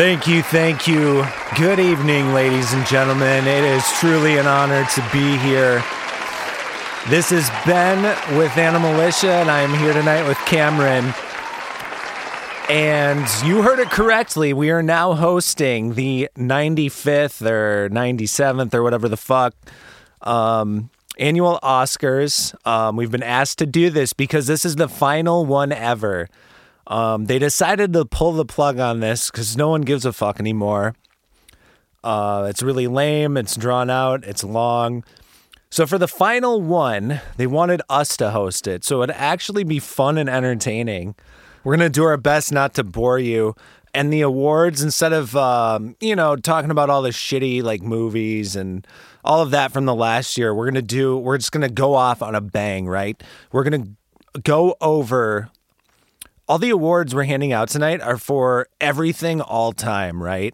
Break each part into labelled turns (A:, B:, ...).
A: Thank you, thank you. Good evening, ladies and gentlemen. It is truly an honor to be here. This is Ben with Animalitia, and I am here tonight with Cameron. And you heard it correctly. We are now hosting the 95th or 97th or whatever the fuck um, annual Oscars. Um, we've been asked to do this because this is the final one ever. Um, they decided to pull the plug on this because no one gives a fuck anymore. Uh, it's really lame. It's drawn out. It's long. So for the final one, they wanted us to host it. So it'd actually be fun and entertaining. We're gonna do our best not to bore you. And the awards, instead of um, you know talking about all the shitty like movies and all of that from the last year, we're gonna do. We're just gonna go off on a bang, right? We're gonna go over all the awards we're handing out tonight are for everything all time, right?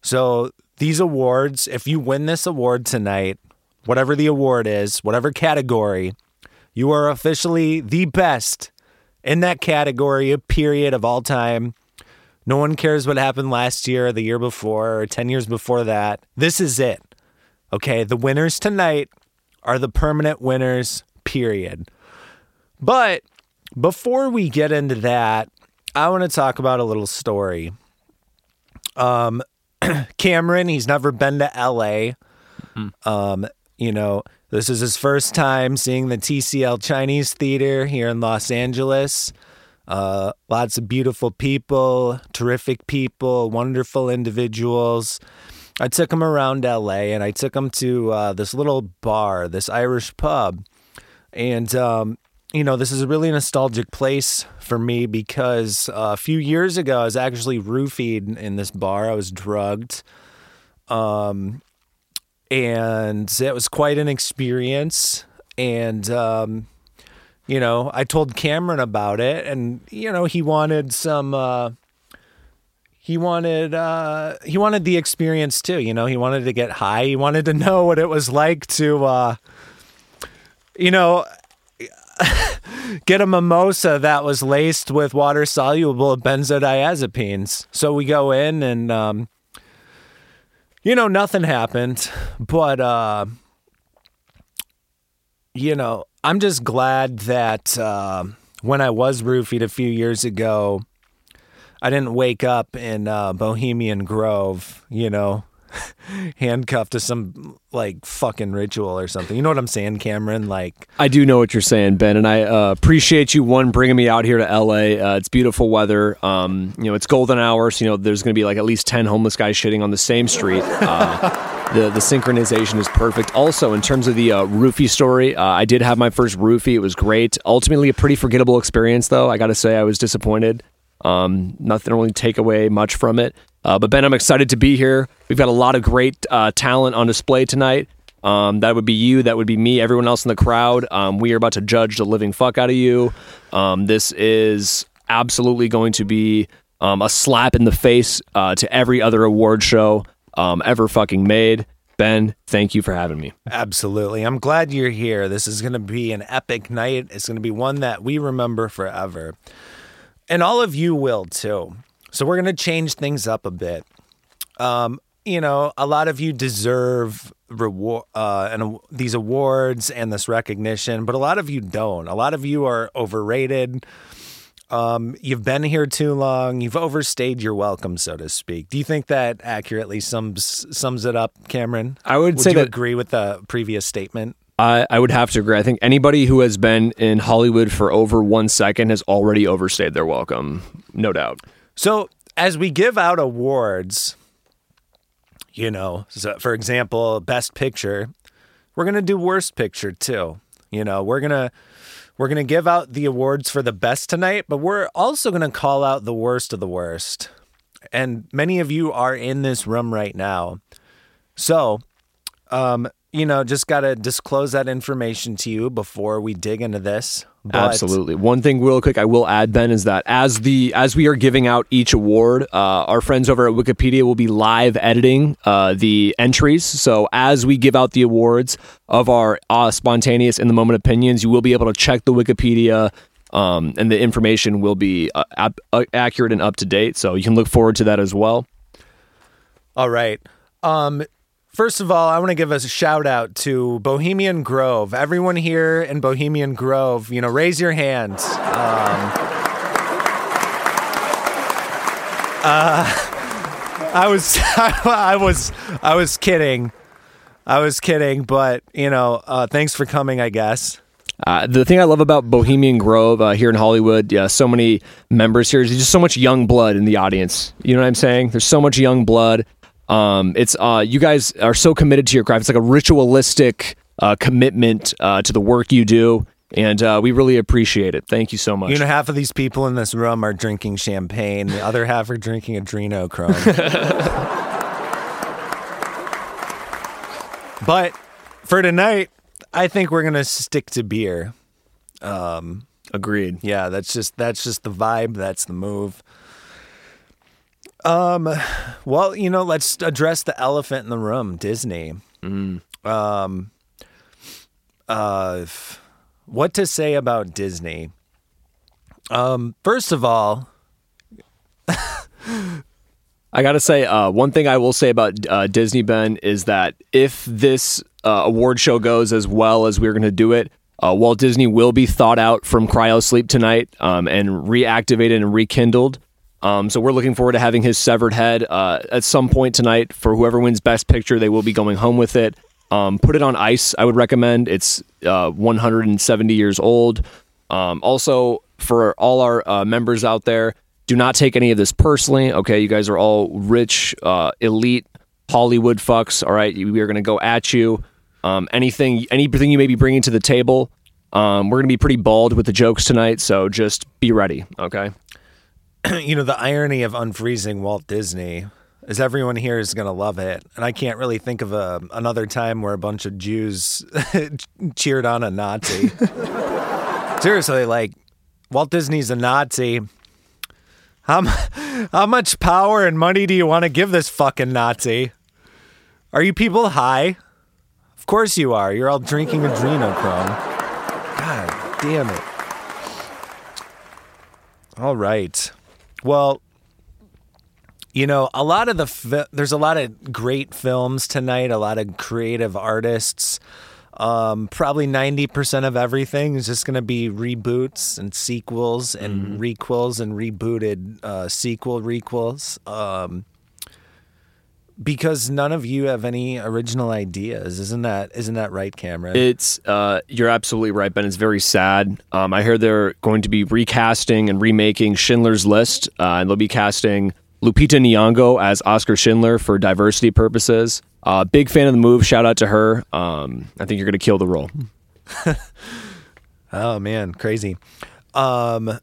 A: So these awards, if you win this award tonight, whatever the award is, whatever category, you are officially the best in that category, a period of all time. No one cares what happened last year, the year before, or 10 years before that. This is it. Okay. The winners tonight are the permanent winners, period. But before we get into that, I want to talk about a little story. Um, Cameron, he's never been to LA. Mm-hmm. Um, you know, this is his first time seeing the TCL Chinese Theater here in Los Angeles. Uh, lots of beautiful people, terrific people, wonderful individuals. I took him around LA and I took him to uh, this little bar, this Irish pub. And um, you know, this is a really nostalgic place for me because uh, a few years ago I was actually roofied in this bar. I was drugged. Um, and it was quite an experience. And, um, you know, I told Cameron about it, and, you know, he wanted some, uh, he wanted uh he wanted the experience too you know he wanted to get high he wanted to know what it was like to uh you know get a mimosa that was laced with water soluble benzodiazepines. So we go in and, um, you know, nothing happened. But, uh, you know, I'm just glad that uh, when I was roofied a few years ago, I didn't wake up in uh, Bohemian Grove, you know, handcuffed to some like fucking ritual or something. You know what I'm saying, Cameron? Like,
B: I do know what you're saying, Ben, and I uh, appreciate you one bringing me out here to LA. Uh, it's beautiful weather. Um, you know, it's golden hour, so you know there's going to be like at least ten homeless guys shitting on the same street. Uh, the the synchronization is perfect. Also, in terms of the uh, roofie story, uh, I did have my first roofie. It was great. Ultimately, a pretty forgettable experience, though. I got to say, I was disappointed. Um, nothing really take away much from it. Uh, but Ben, I'm excited to be here. We've got a lot of great uh, talent on display tonight. Um, that would be you. That would be me. Everyone else in the crowd. Um, we are about to judge the living fuck out of you. Um, this is absolutely going to be um, a slap in the face uh, to every other award show um, ever fucking made. Ben, thank you for having me.
A: Absolutely. I'm glad you're here. This is going to be an epic night. It's going to be one that we remember forever. And all of you will too. So we're going to change things up a bit. Um, you know, a lot of you deserve reward uh, and these awards and this recognition, but a lot of you don't. A lot of you are overrated. Um, you've been here too long. You've overstayed your welcome, so to speak. Do you think that accurately sums sums it up, Cameron?
B: I would,
A: would
B: say
A: you
B: that
A: agree with the previous statement.
B: I, I would have to agree. I think anybody who has been in Hollywood for over one second has already overstayed their welcome, no doubt.
A: So as we give out awards, you know, so for example, best picture, we're gonna do worst picture too. You know, we're gonna we're gonna give out the awards for the best tonight, but we're also gonna call out the worst of the worst. And many of you are in this room right now. So, um, you know, just gotta disclose that information to you before we dig into this.
B: But Absolutely. One thing, real quick, I will add, Ben, is that as the as we are giving out each award, uh, our friends over at Wikipedia will be live editing uh, the entries. So as we give out the awards of our uh, spontaneous in the moment opinions, you will be able to check the Wikipedia. Um, and the information will be uh, ap- uh, accurate and up to date. So you can look forward to that as well.
A: All right. Um, first of all, I want to give a shout out to Bohemian Grove. Everyone here in Bohemian Grove, you know, raise your hands. Um, uh, I was, I was, I was kidding. I was kidding, but you know, uh, thanks for coming. I guess.
B: Uh, the thing I love about Bohemian Grove uh, here in Hollywood, yeah, so many members here. There's just so much young blood in the audience. You know what I'm saying? There's so much young blood. Um, it's uh, you guys are so committed to your craft. It's like a ritualistic uh, commitment uh, to the work you do, and uh, we really appreciate it. Thank you so much.
A: You know, half of these people in this room are drinking champagne. The other half are drinking adrenochrome. but for tonight, I think we're gonna stick to beer. Um,
B: Agreed.
A: yeah, that's just that's just the vibe. That's the move. Um, well, you know, let's address the elephant in the room, Disney. Um, uh, what to say about Disney? Um, first of all,
B: I gotta say, uh, one thing I will say about uh, Disney Ben is that if this uh, award show goes as well as we're going to do it, uh, Walt Disney will be thought out from cryo sleep tonight um, and reactivated and rekindled. Um, so we're looking forward to having his severed head uh, at some point tonight. For whoever wins Best Picture, they will be going home with it. Um, put it on ice. I would recommend. It's uh, 170 years old. Um, also, for all our uh, members out there, do not take any of this personally. Okay, you guys are all rich, uh, elite Hollywood fucks. All right, we are going to go at you. Um, anything, anything you may be bringing to the table. Um, we're going to be pretty bald with the jokes tonight, so just be ready. Okay.
A: you know, the irony of unfreezing Walt Disney is everyone here is going to love it. And I can't really think of a, another time where a bunch of Jews cheered on a Nazi. Seriously, like, Walt Disney's a Nazi. How, how much power and money do you want to give this fucking Nazi? Are you people high? Of course you are. You're all drinking adrenochrome. God damn it. All right. Well, you know, a lot of the fi- there's a lot of great films tonight, a lot of creative artists. Um, probably 90% of everything is just going to be reboots and sequels and requels and rebooted uh, sequel requels. Um, because none of you have any original ideas, isn't that isn't that right, Cameron?
B: It's uh, you're absolutely right, Ben. It's very sad. Um, I hear they're going to be recasting and remaking Schindler's List, uh, and they'll be casting Lupita Nyong'o as Oskar Schindler for diversity purposes. Uh, big fan of the move. Shout out to her. Um, I think you're going to kill the role.
A: Oh man, crazy. Um,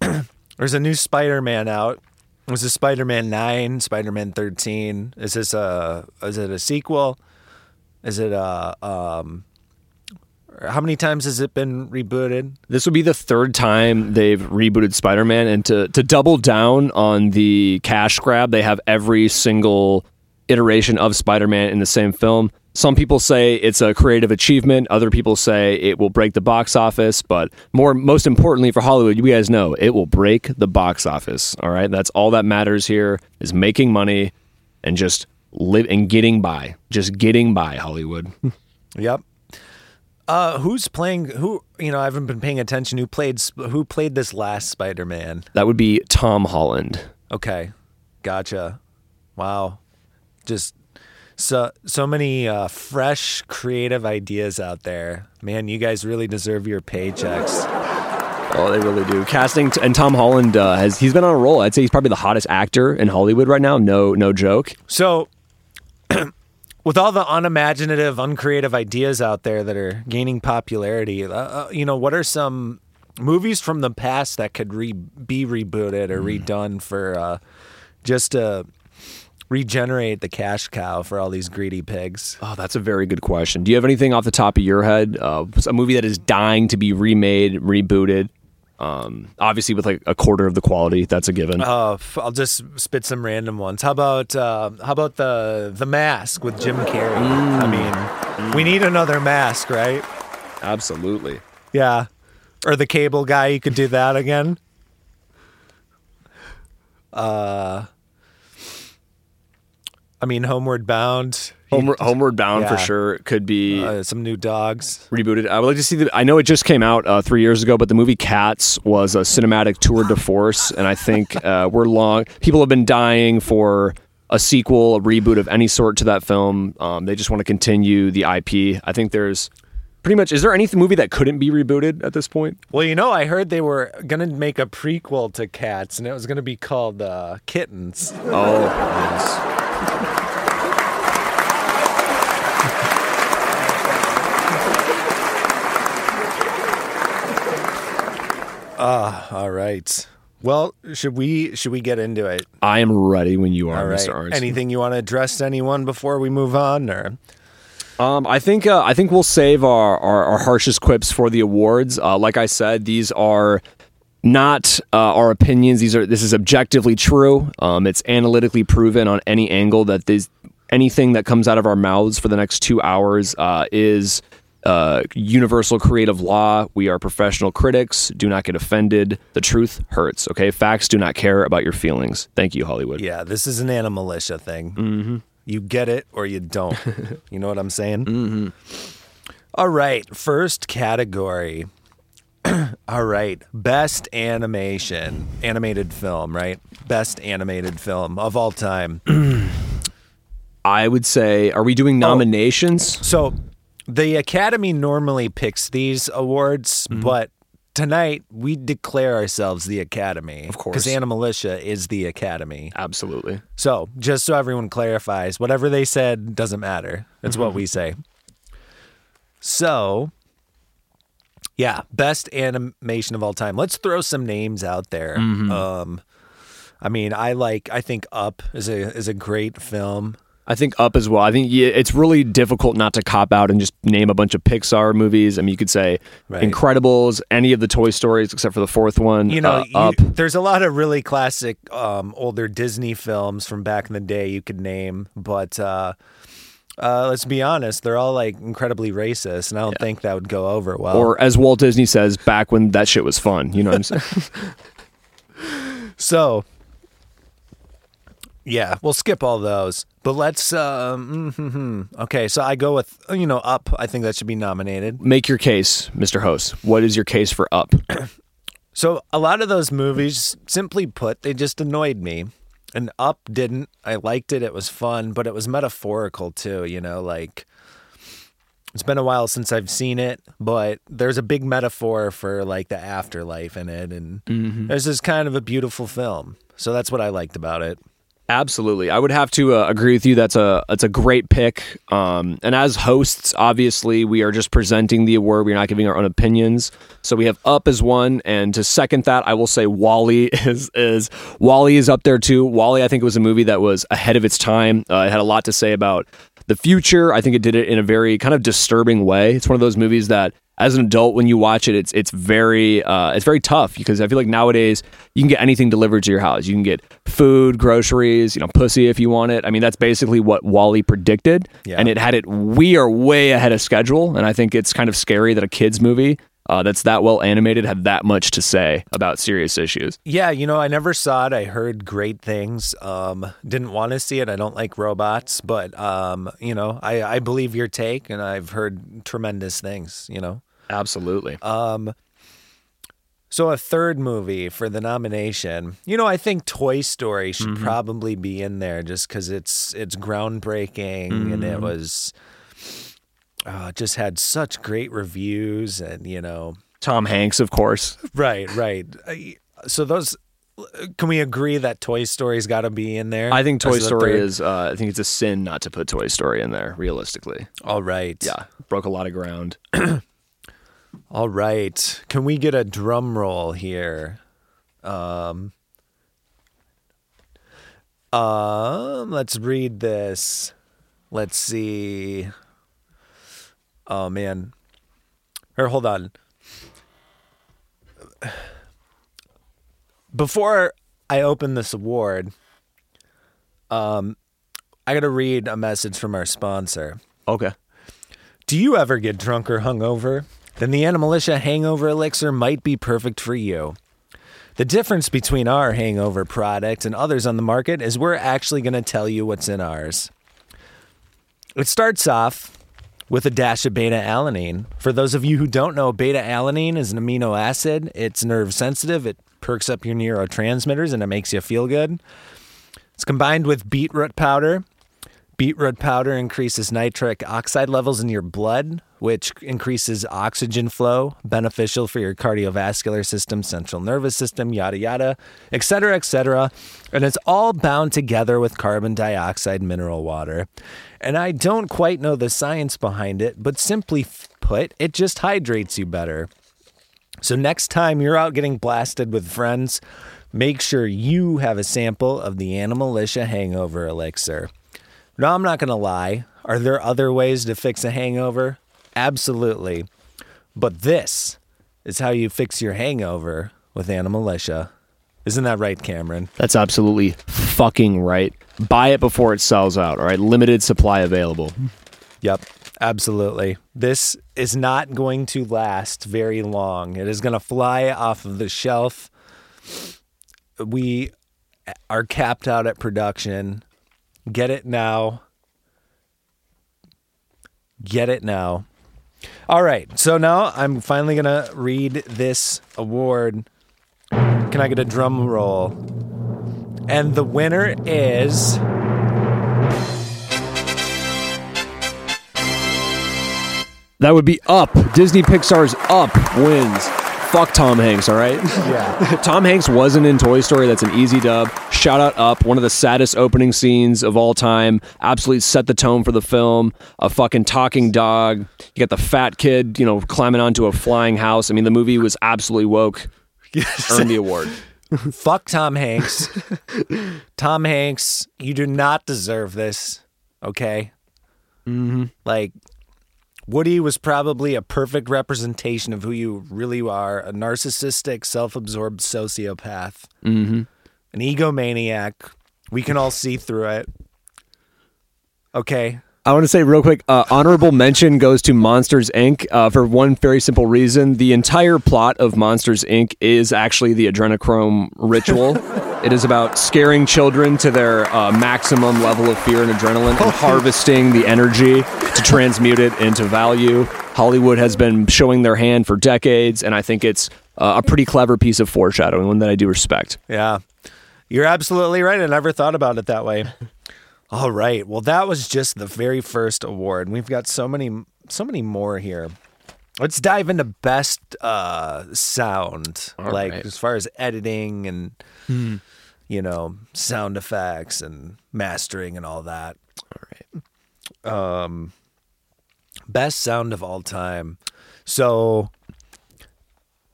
A: there's a new Spider-Man out. Was it Spider-Man Nine, Spider-Man Thirteen? Is this a is it a sequel? Is it a um? How many times has it been rebooted?
B: This will be the third time they've rebooted Spider-Man, and to to double down on the cash grab, they have every single iteration of Spider-Man in the same film. Some people say it's a creative achievement. Other people say it will break the box office. But more, most importantly for Hollywood, you guys know it will break the box office. All right, that's all that matters here is making money and just live and getting by. Just getting by, Hollywood.
A: Yep. Uh, who's playing? Who you know? I haven't been paying attention. Who played? Who played this last Spider-Man?
B: that would be Tom Holland.
A: Okay, gotcha. Wow, just so so many uh, fresh, creative ideas out there. Man, you guys really deserve your paychecks.
B: Oh, they really do. Casting t- and Tom Holland uh, has he's been on a roll. I'd say he's probably the hottest actor in Hollywood right now. No, no joke.
A: So, with all the unimaginative, uncreative ideas out there that are gaining popularity, uh, uh, you know, what are some movies from the past that could re- be rebooted or redone for uh, just to regenerate the cash cow for all these greedy pigs?
B: Oh, that's a very good question. Do you have anything off the top of your head? Uh, a movie that is dying to be remade, rebooted. Um, obviously, with like a quarter of the quality, that's a given.
A: Uh, f- I'll just spit some random ones. How about uh, how about the the mask with Jim Carrey? I mean, we need another mask, right?
B: Absolutely.
A: Yeah. Or the cable guy, you could do that again. Uh I mean, Homeward Bound.
B: Homeward, Homeward Bound for sure could be
A: Uh, some new dogs.
B: rebooted. I would like to see the. I know it just came out uh, three years ago, but the movie Cats was a cinematic tour de force, and I think uh, we're long. People have been dying for a sequel, a reboot of any sort to that film. Um, they just want to continue the IP. I think there's pretty much. Is there any movie that couldn't be rebooted at this point?
A: Well, you know, I heard they were gonna make a prequel to Cats, and it was gonna be called uh, Kittens.
B: Oh, yes.
A: All right. Well, should we should we get into it?
B: I am ready when you are,
A: All right.
B: Mr.
A: Anything you want to address to anyone before we move on, or
B: Um, I think uh, I think we'll save our, our, our harshest quips for the awards. Uh, like I said, these are not uh, our opinions. These are this is objectively true. Um, it's analytically proven on any angle that this anything that comes out of our mouths for the next two hours uh, is uh, universal creative law. We are professional critics. Do not get offended. The truth hurts. Okay, facts do not care about your feelings. Thank you, Hollywood.
A: yeah, this is an Animalitia thing. Mm-hmm. You get it or you don't. you know what I'm saying? Mm-hmm. right. First category. All right. Best animation, animated film. Right. Best animated film of all time.
B: I would say, are we doing nominations?
A: So the Academy normally picks these awards,
B: Mm-hmm.
A: but tonight we declare ourselves the Academy. Of
B: course.
A: Because Animalitia is the Academy.
B: Absolutely.
A: So just so everyone clarifies, whatever they said doesn't matter. That's what we say. So, yeah, best animation of all time. Let's throw some names out there. Um, I mean, I like. I think Up is a is a great film.
B: I think Up as well. I think yeah, it's really difficult not to cop out and just name a bunch of Pixar movies. I mean, you could say
A: Right.
B: Incredibles, any of the Toy Stories except for the fourth one.
A: You know,
B: uh,
A: you-
B: Up.
A: there's a lot of really classic um, older Disney films from back in the day you could name, but uh, uh, let's be honest, they're all like incredibly racist, and I don't think that would go over well.
B: Or as Walt Disney says, back when that shit was fun. You know what I'm saying?
A: So, yeah, we'll skip all those. But let's, um, mhm. okay, so I go with, you know, Up. I think that should be nominated.
B: Make your case, Mr. Host. What is your case for Up?
A: So, a lot of those movies, simply put, they just annoyed me. And Up didn't. I liked it. It was fun, but it was metaphorical too, you know, like. It's been a while since I've seen it, but there's a big metaphor for like the afterlife in it, and there's this kind of a beautiful film. So that's what I liked about it.
B: Absolutely, I would have to uh, agree with you. That's a that's a great pick. Um, and as hosts, obviously, we are just presenting the award. We're not giving our own opinions. So we have Up as one, and to second that, I will say WALL-E is is WALL-E is up there too. WALL-E, I think it was a movie that was ahead of its time. Uh, it had a lot to say about the future. I think it did it in a very kind of disturbing way. It's one of those movies that as an adult when you watch it it's it's very uh, it's very tough because I feel like nowadays you can get anything delivered to your house. You can get food, groceries, you know, pussy if you want it. I mean, that's basically what WALL-E predicted,
A: Yeah.
B: and it had it. We are way ahead of schedule, and I think it's kind of scary that a kids movie uh, that's that well animated had that much to say about serious issues.
A: Yeah, you know, I never saw it. I heard great things. Um, didn't want to see it. I don't like robots, but um, you know, I, I believe your take, and I've heard tremendous things. You know,
B: Absolutely.
A: so a third movie for the nomination. You know, I think Toy Story should probably be in there just because it's it's groundbreaking and it was. Uh, just had such great reviews, and you know,
B: Tom Hanks, of course.
A: right, right. So those, can we agree that Toy Story's got to be in there?
B: I think Toy Story
A: third?
B: is. Uh, I think it's a sin not to put Toy Story in there. Realistically,
A: All right.
B: yeah, broke a lot of ground.
A: All right. Can we get a drum roll here? Um, um, let's read this. Let's see. Oh man. Or hold on. Before I open this award, um, I got to read a message from our sponsor.
B: Okay.
A: Do you ever get drunk or hungover? Then the Animalitia Hangover Elixir might be perfect for you. The difference between our hangover product and others on the market is we're actually going to tell you what's in ours. It starts off with a dash of beta alanine. For those of you who don't know, beta alanine is an amino acid. It's nerve sensitive, it perks up your neurotransmitters, and it makes you feel good. It's combined with beetroot powder. Beetroot powder increases nitric oxide levels in your blood, which increases oxygen flow, beneficial for your cardiovascular system, central nervous system, yada yada, etc., etc. And it's all bound together with carbon dioxide mineral water. And I don't quite know the science behind it, but simply put, it just hydrates you better. So next time you're out getting blasted with friends, make sure you have a sample of the Animalitia Hangover Elixir. No, I'm not going to lie. Are there other ways to fix a hangover? Absolutely. But this is how you fix your hangover with Animalitia. Isn't that right, Cameron?
B: That's absolutely fucking right. Buy it before it sells out, all right? Limited supply available.
A: Yep, absolutely. This is not going to last very long. It is going to fly off of the shelf. We are capped out at production. Get it now. Get it now. All right. So now I'm finally going to read this award. Can I get a drum roll? And the winner is.
B: That would be Up. Disney Pixar's Up wins. Fuck Tom Hanks, all right?
A: Yeah.
B: Tom Hanks wasn't in Toy Story. That's an easy dub. Shout out Up, one of the saddest opening scenes of all time. Absolutely set the tone for the film. A fucking talking dog. You got the fat kid, you know, climbing onto a flying house. I mean, the movie was absolutely woke. Earned the award.
A: Fuck Tom Hanks. Tom Hanks, you do not deserve this. Okay. Mm-hmm. Like Woody was probably a perfect representation of who you really are a narcissistic, self absorbed sociopath,
B: Mm-hmm.
A: an egomaniac. We can all see through it. Okay.
B: I want to say real quick uh, honorable mention goes to Monsters Inc. Uh, for one very simple reason. The entire plot of Monsters Inc. is actually the adrenochrome ritual. it is about scaring children to their uh, maximum level of fear and adrenaline and harvesting the energy to transmute it into value. Hollywood has been showing their hand for decades, and I think it's uh, a pretty clever piece of foreshadowing, one that I do respect.
A: Yeah. You're absolutely right. I never thought about it that way. All right. Well, that was just the very first award. We've got so many so many more here. Let's dive into best uh sound.
B: All
A: like
B: right.
A: as far as editing and you know, sound effects and mastering and all that.
B: All right.
A: Um best sound of all time. So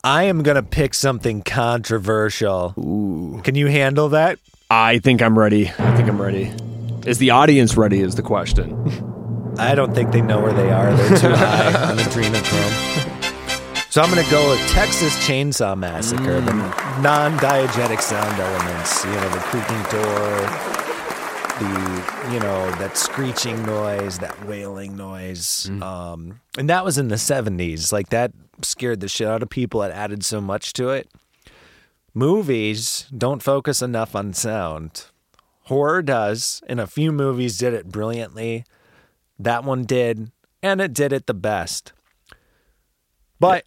A: I am going to pick something controversial.
B: Ooh.
A: Can you handle that?
B: I think I'm ready. I think I'm ready. Is the audience ready? Is the question.
A: I don't think they know where they are. They're too high on adrenochrome. So I'm going to go with Texas Chainsaw Massacre, the non-diegetic sound elements. You know, the creaking door, the you know that screeching noise, that wailing noise, um, and that was in the 70s. Like that scared the shit out of people. It added so much to it. Movies don't focus enough on sound. Horror does, and a few movies did it brilliantly. That one did, and it did it the best. But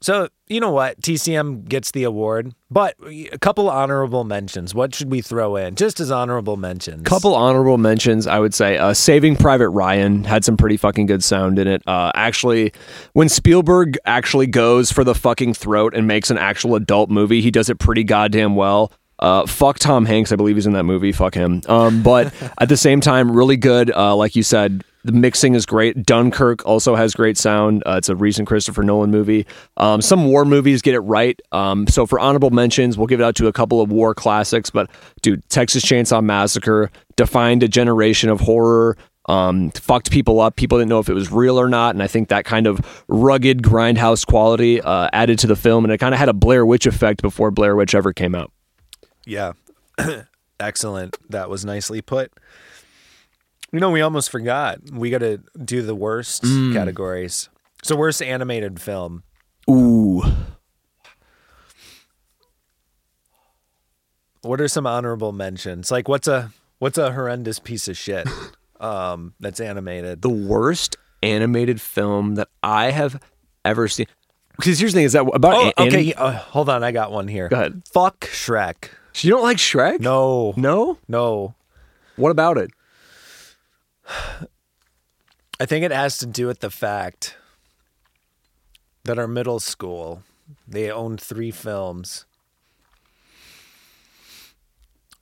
A: so you know what, TCM gets the award, but a couple honorable mentions. What should we throw in? Just as honorable mentions.
B: Couple honorable mentions, I would say. Uh, Saving Private Ryan had some pretty fucking good sound in it. Uh, actually, when Spielberg actually goes for the fucking throat and makes an actual adult movie, he does it pretty goddamn well. Uh, fuck Tom Hanks, I believe he's in that movie. Fuck him. Um, but at the same time, really good. Uh, like you said, the mixing is great. Dunkirk also has great sound. Uh, it's a recent Christopher Nolan movie. Um, some war movies get it right. Um, so for honorable mentions, we'll give it out to a couple of war classics. But dude, Texas Chainsaw Massacre defined a generation of horror. Um, fucked people up. People didn't know if it was real or not, and I think that kind of rugged grindhouse quality uh, added to the film, and it kind of had a Blair Witch effect before Blair Witch ever came out.
A: Yeah. Excellent. That was nicely put. You know, we almost forgot. We got to do the worst categories. So, worst animated film.
B: Ooh,
A: what are some honorable mentions? Like what's a what's a horrendous piece of shit um, that's animated?
B: the worst animated film that I have ever seen. Because here's the thing: is that about
A: Oh,
B: an-
A: okay. Uh, hold on, I got one here.
B: Go ahead.
A: Fuck Shrek.
B: You don't like Shrek?
A: No,
B: no.
A: no.
B: What about it?
A: I think it has to do with the fact that our middle school they owned three films.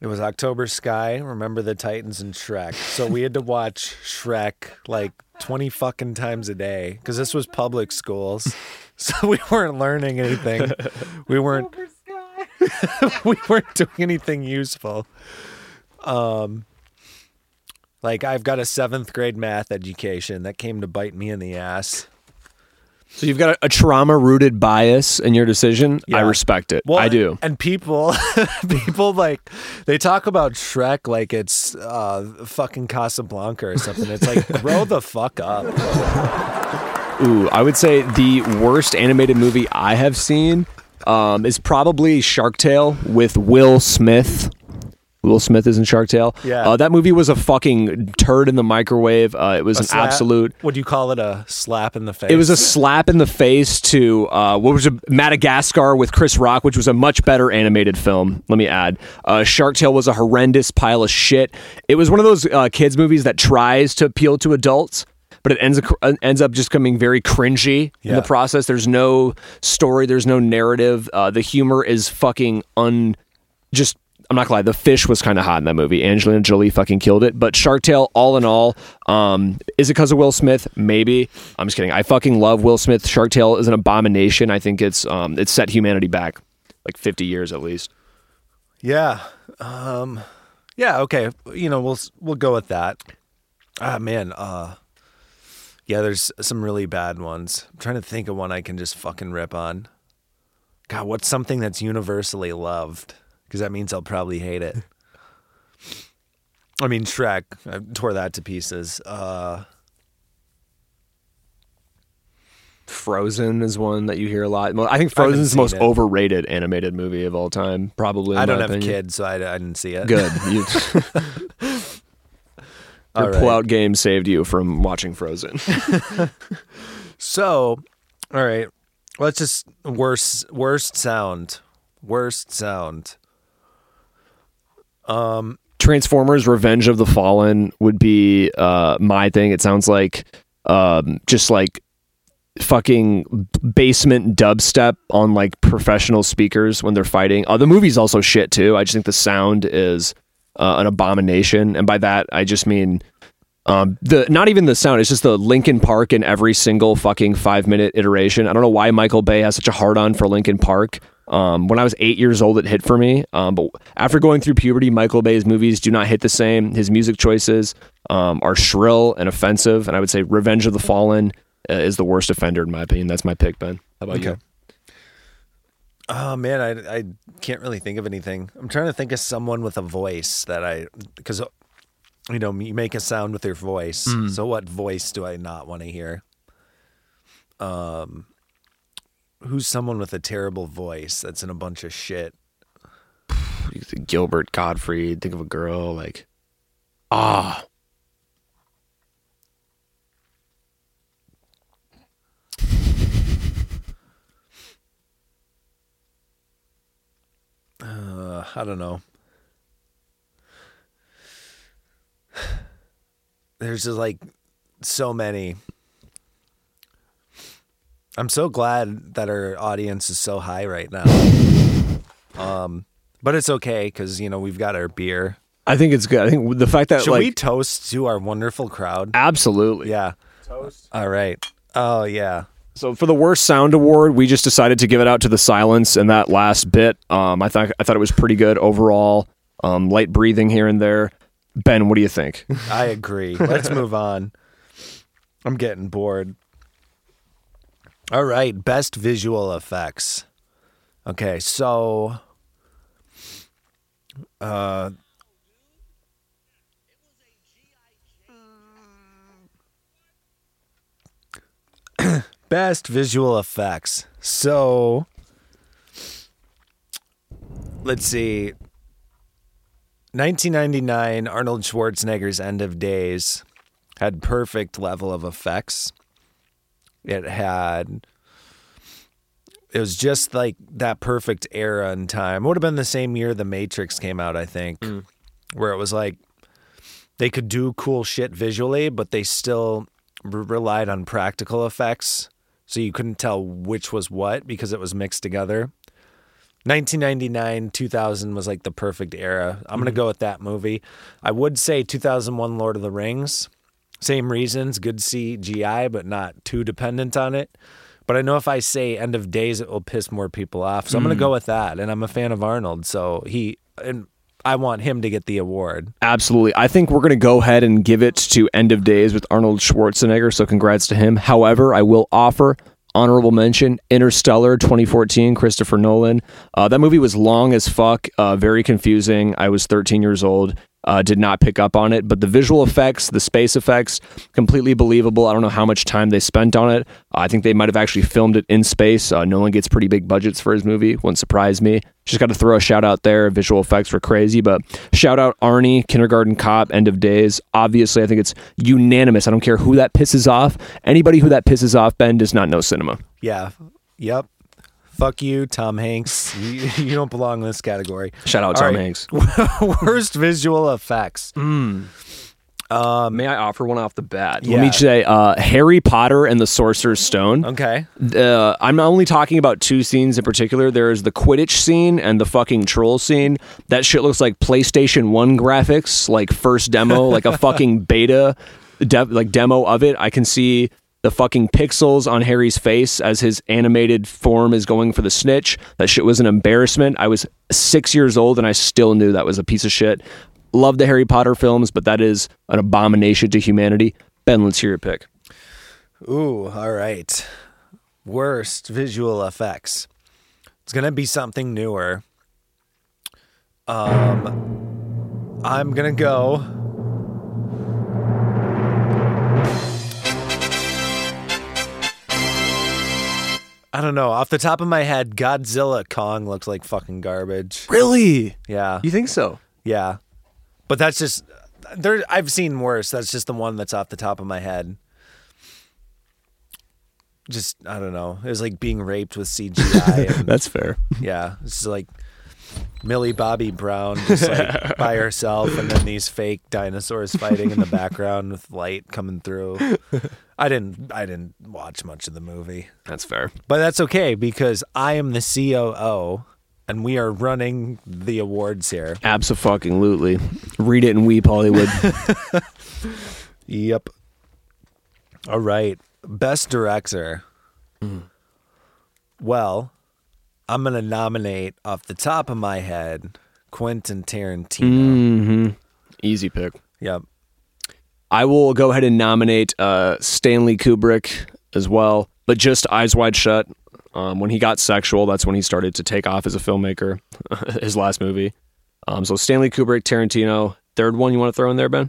A: It was October Sky, Remember the Titans, and Shrek. So we had to watch Shrek like twenty fucking times a day because this was public schools. So we weren't learning anything. We weren't. we weren't doing anything useful. Um, like I've got a seventh grade math education that came to bite me in the ass.
B: So you've got a, a trauma-rooted bias in your decision. I respect it. I do.
A: And people, people like they talk about Shrek like it's uh, fucking Casablanca or something. It's like grow the fuck up.
B: Ooh, I would say the worst animated movie I have seen um, is probably Shark Tale with Will Smith. Will Smith is in Shark Tale.
A: Yeah.
B: Uh, that movie was a fucking turd in the microwave. Uh, it was
A: A
B: an
A: slap-
B: absolute.
A: Would you call it a slap in the face?
B: It was a slap in the face to uh, what was a Madagascar with Chris Rock, which was a much better animated film. Let me add, uh, Shark Tale was a horrendous pile of shit. It was one of those uh, kids movies that tries to appeal to adults, but it ends up, ends up just coming very cringy in the process. There's no story, there's no narrative. Uh, the humor is fucking un just. I'm not gonna lie, the fish was kind of hot in that movie. Angelina Jolie fucking killed it. But Shark Tale, all in all, um, is it because of Will Smith? Maybe. I'm just kidding. I fucking love Will Smith. Shark Tale is an abomination. I think it's um, it's set humanity back like 50 years at least.
A: Yeah. Um yeah, okay. You know, we'll we'll go with that. Ah man, uh Yeah, there's some really bad ones. I'm trying to think of one I can just fucking rip on. God, what's something that's universally loved? Because that means I'll probably hate it. I mean, Shrek. I tore that to pieces. Uh
B: Frozen is one that you hear a lot. I think Frozen is the most
A: it.
B: overrated animated movie of all time. Probably.
A: I don't have
B: opinion.
A: kids, so I, I didn't see it.
B: Good. You,
A: All
B: your
A: right.
B: pull-out game saved you from watching Frozen.
A: So, all right, let's just worst worst sound, worst sound.
B: Transformers: Revenge of the Fallen would be uh, my thing. It sounds like um, just like fucking basement dubstep on like professional speakers when they're fighting. Oh, the movie's also shit too. I just think the sound is uh, an abomination, and by that I just mean um, the not even the sound. It's just the Linkin Park in every single fucking five minute iteration. I don't know why Michael Bay has such a hard on for Linkin Park. Um, when I was eight years old, it hit for me. Um, but after going through puberty, Michael Bay's movies do not hit the same. His music choices um, are shrill and offensive, and I would say Revenge of the Fallen uh, is the worst offender in my opinion. That's my pick, Ben. How about you?
A: Oh man, I I can't really think of anything. I'm trying to think of someone with a voice that I because you know you make a sound with your voice. So what voice do I not want to hear? Um, who's someone with a terrible voice that's in a bunch of shit?
B: Gilbert Gottfried. Think of a girl like ah.
A: Uh, I don't know. There's just like so many. I'm so glad that our audience is so high right now. Um, but it's okay because you know we've got our beer.
B: I think it's good. I think the fact that
A: Should
B: like
A: we toast to our wonderful crowd?
B: absolutely
A: Yeah. Toast. All right. Oh yeah.
B: So for the worst sound award, we just decided to give it out to the silence and that last bit. Um, I thought I thought it was pretty good overall. Um, light breathing here and there. Ben, what do you think?
A: I agree. Let's move on. I'm getting bored. All right, best visual effects. Okay, so uh best visual effects. So let's see. 1999, Arnold Schwarzenegger's End of Days had perfect level of effects. It had. It was just like that perfect era and time. It would have been the same year The Matrix came out, I think, mm. where it was like they could do cool shit visually, but they still re- relied on practical effects. So you couldn't tell which was what because it was mixed together. 1999, 2000 was like the perfect era. I'm going to mm-hmm. go with that movie. I would say 2001 Lord of the Rings. Same reasons, good CGI, but not too dependent on it. But I know if I say End of Days, it will piss more people off. So I'm going to mm. go with that. And I'm a fan of Arnold. So he, and I want him to get the award.
B: Absolutely. I think we're going to go ahead and give it to End of Days with Arnold Schwarzenegger. So congrats to him. However, I will offer honorable mention Interstellar 2014, Christopher Nolan. Uh, that movie was long as fuck, uh, very confusing. I was 13 years old. Uh, did not pick up on it, but the visual effects, the space effects, completely believable. I don't know how much time they spent on it. I think they might have actually filmed it in space. Uh, Nolan gets pretty big budgets for his movie. Wouldn't surprise me. Just got to throw a shout out there. Visual effects were crazy, but shout out Arnie, Kindergarten Cop, End of Days. Obviously, I think it's unanimous. I don't care who that pisses off. Anybody who that pisses off, Ben, does not know cinema.
A: Yeah. Yep. Fuck you, Tom Hanks. You, you don't belong in this category.
B: Shout out
A: All
B: Tom
A: right.
B: Hanks.
A: Worst visual effects.
B: May I offer one off the bat?
A: Yeah.
B: Let me say uh, Harry Potter and the Sorcerer's Stone.
A: Okay.
B: uh, I'm not only talking about two scenes in particular. There's the Quidditch scene and the fucking troll scene. That shit looks like PlayStation One graphics, like first demo, like a fucking beta, de- like demo of it. I can see the fucking pixels on Harry's face as his animated form is going for the snitch. That shit was an embarrassment. I was six years old and I still knew that was a piece of shit. Love the Harry Potter films, but that is an abomination to humanity. Ben, let's hear your pick.
A: Ooh, all right. Worst visual effects. It's gonna be something newer. Um, I'm gonna go. I don't know. Off the top of my head, Godzilla Kong looks like fucking garbage.
B: Really?
A: Yeah,
B: You think so?
A: yeah. But that's just there. I've seen worse. That's just the one that's off the top of my head. Just I don't know. It was like being raped with CGI. and,
B: That's fair.
A: yeah, it's like Millie Bobby Brown just like by herself, and then these fake dinosaurs fighting in the background with light coming through. I didn't. I didn't watch much of the movie,
B: That's fair.
A: but that's okay because I am the COO, and we are running the awards here.
B: Absolutely. Read it and weep, Hollywood.
A: Yep. All right. Best director. Well, I'm going to nominate off the top of my head Quentin Tarantino.
B: hmm Easy pick.
A: Yep.
B: I will go ahead and nominate uh, Stanley Kubrick as well, but just Eyes Wide Shut. Um, when he got sexual, that's when he started to take off as a filmmaker. his last movie. Um, so Stanley Kubrick, Tarantino. Third one you want to throw in there, Ben?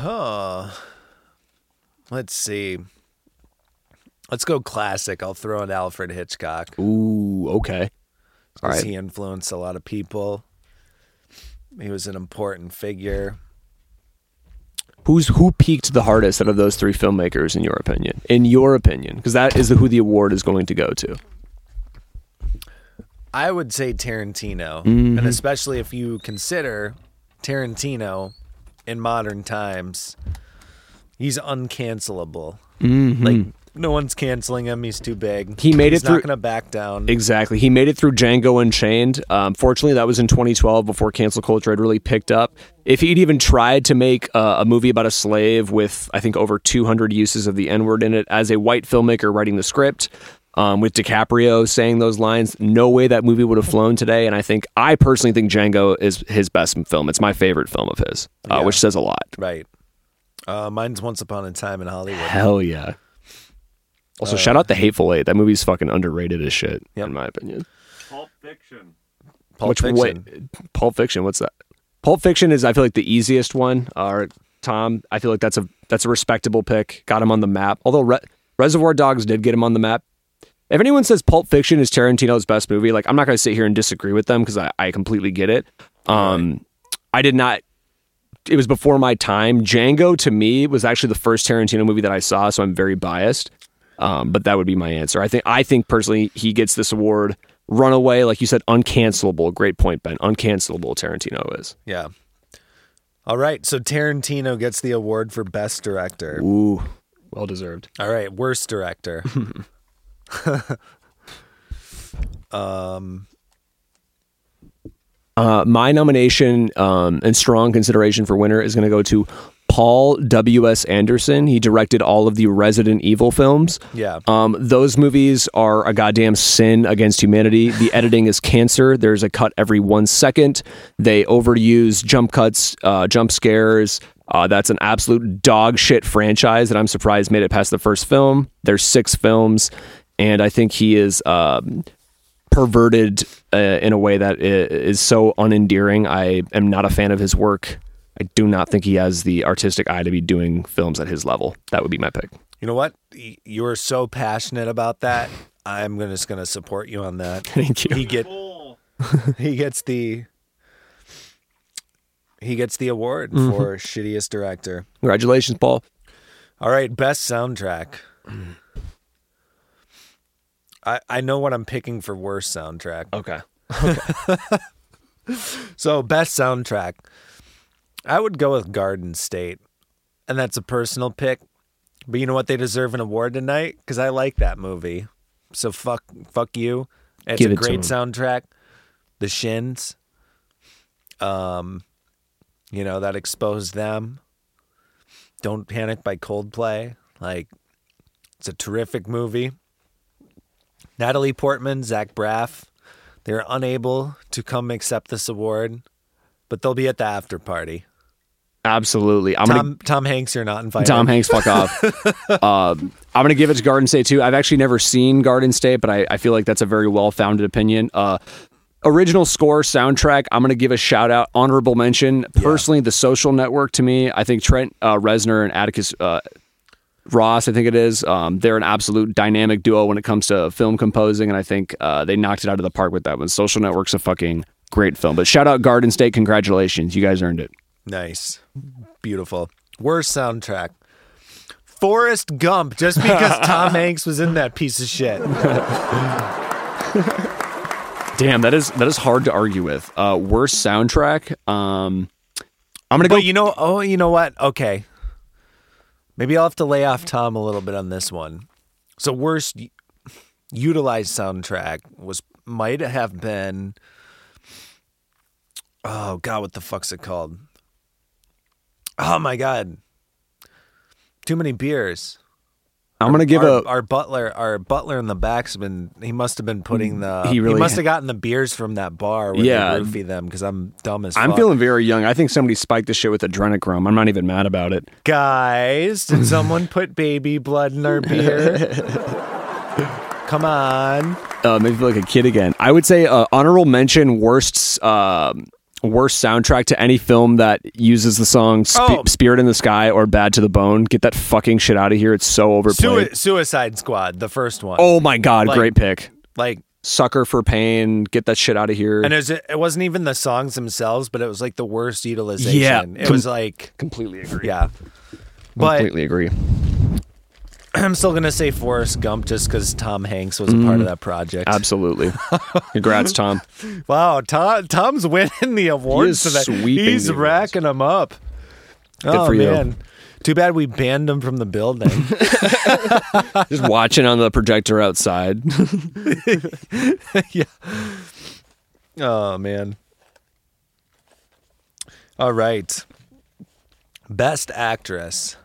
A: Oh. Let's see. Let's go classic. I'll throw in Alfred Hitchcock.
B: Ooh, okay. All right.
A: He influenced a lot of people. He was an important figure.
B: Who's who peaked the hardest out of those three filmmakers in your opinion? In your opinion, because that is who the award is going to go to.
A: I would say Tarantino,
B: Mm-hmm.
A: and especially if you consider Tarantino in modern times, he's uncancelable. Like no one's canceling him. He's too big.
B: He made
A: he's
B: it through-
A: Not gonna back down.
B: Exactly. He made it through Django Unchained. Um, fortunately, that was in 2012 before cancel culture had really picked up. If he'd even tried to make uh, a movie about a slave with, I think, over 200 uses of the N word in it as a white filmmaker writing the script, um, with DiCaprio saying those lines, no way that movie would have flown today. And I think, I personally think Django is his best film. It's my favorite film of his, uh,
A: Yeah.
B: which says a lot.
A: right. Uh, mine's Once Upon a Time in Hollywood.
B: Hell yeah. Also, shout out the Hateful Eight. That movie's fucking underrated as shit,
A: Yep.
B: in my opinion.
C: Pulp Fiction.
A: Pulp
B: Which
A: Fiction.
B: wait, Pulp Fiction. What's that? Pulp Fiction is I feel like the easiest one. Uh, Tom, I feel like that's a that's a respectable pick. Got him on the map. Although Re- Reservoir Dogs did get him on the map. If anyone says Pulp Fiction is Tarantino's best movie, like I'm not going to sit here and disagree with them because I, I completely get it. Um, I did not. It was before my time. Django to me was actually the first Tarantino movie that I saw, so I'm very biased. Um, but that would be my answer. I think I think personally he gets this award. Runaway, like you said, uncancelable. Great point, Ben. Uncancelable. Tarantino is.
A: Yeah. All right. So Tarantino gets the award for best director.
B: Ooh, well deserved.
A: All right. Worst director. um.
B: Uh, my nomination um, and strong consideration for winner is going to go to Paul W.S. Anderson. He directed all of the Resident Evil films.
A: Yeah.
B: Um, those movies are a goddamn sin against humanity. The editing is cancer. There's a cut every one second. They overuse jump cuts, uh, jump scares. Uh, that's an absolute dog shit franchise that I'm surprised made it past the first film. There's six films, and I think he is um, perverted uh, in a way that is so unendearing. I am not a fan of his work. I do not think he has the artistic eye to be doing films at his level. That would be my pick.
A: You know what? You are so passionate about that. I'm gonna just gonna support you on that.
B: Thank you.
A: He get he gets the he gets the award mm-hmm. for shittiest director.
B: Congratulations, Paul.
A: All right, best soundtrack. I I know what I'm picking for worst soundtrack.
B: Okay. Okay.
A: So best soundtrack. I would go with Garden State. And that's a personal pick. But you know what? They deserve an award tonight because I like that movie. So fuck fuck you. It's
B: Give
A: a
B: it
A: great soundtrack. The Shins. Um you know, that exposed them. Don't Panic by Coldplay. Like it's a terrific movie. Natalie Portman, Zach Braff, they're unable to come accept this award, but they'll be at the after party.
B: Absolutely. I'm
A: Tom
B: gonna
A: Tom Hanks, you're not invited.
B: Tom Hanks, fuck off. um, I'm gonna give it to Garden State too. I've actually never seen Garden State, but I, I feel like that's a very well founded opinion. Uh, original score soundtrack. I'm gonna give a shout out, honorable mention. Personally, the Social Network to me. I think Trent uh, Reznor and Atticus. Uh, Ross, I think it is. Um, they're an absolute dynamic duo when it comes to film composing, and I think uh, they knocked it out of the park with that one. Social Network's a fucking great film. But shout out Garden State, congratulations, you guys earned it.
A: Nice. Beautiful. Worst soundtrack. Forrest Gump, just because Tom Hanks was in that piece of shit.
B: Damn, that is that is hard to argue with. Uh, worst soundtrack. Um, I'm gonna go.
A: But you know, oh, you know what? Okay. Maybe I'll have to lay off Tom a little bit on this one. So worst utilized soundtrack was might have been Oh god, what the fuck's it called? Oh my god. Too many beers.
B: I'm gonna give
A: our,
B: a.
A: our butler our butler in the back's been he must have been putting the
B: He really-
A: must have gotten the beers from that bar where
B: Yeah.
A: they roofie them because I'm dumb as
B: I'm
A: fuck.
B: feeling very young. I think somebody spiked this shit with adrenochrome. I'm not even mad about it.
A: Guys, did someone put baby blood in our beer? Come on.
B: Uh, feel like a kid again. I would say uh, honorable mention worst. um Worst soundtrack to any film that uses the song Sp-
A: Oh.
B: "Spirit in the Sky" or "Bad to the Bone." Get that fucking shit out of here! It's so overplayed.
A: Sui- Suicide Squad, the first one.
B: oh my god,
A: Like-
B: great pick.
A: Like,
B: Sucker for Pain. Get that shit out of here.
A: and it, was, it wasn't even the songs themselves, but it was like the worst utilization.
B: Yeah.
A: It was like,
B: completely agree.
A: yeah. But
B: completely agree.
A: I'm still going to say Forrest Gump just because Tom Hanks was a part of mm. that project.
B: Absolutely. Congrats, Tom.
A: Wow, Tom, Tom's winning the awards
B: is
A: today.
B: sweeping
A: He's
B: the awards.
A: racking them up. oh,
B: for you.
A: man. Too bad we banned him from the building.
B: Just watching on the projector outside.
A: yeah. Oh man. All right. Best actress.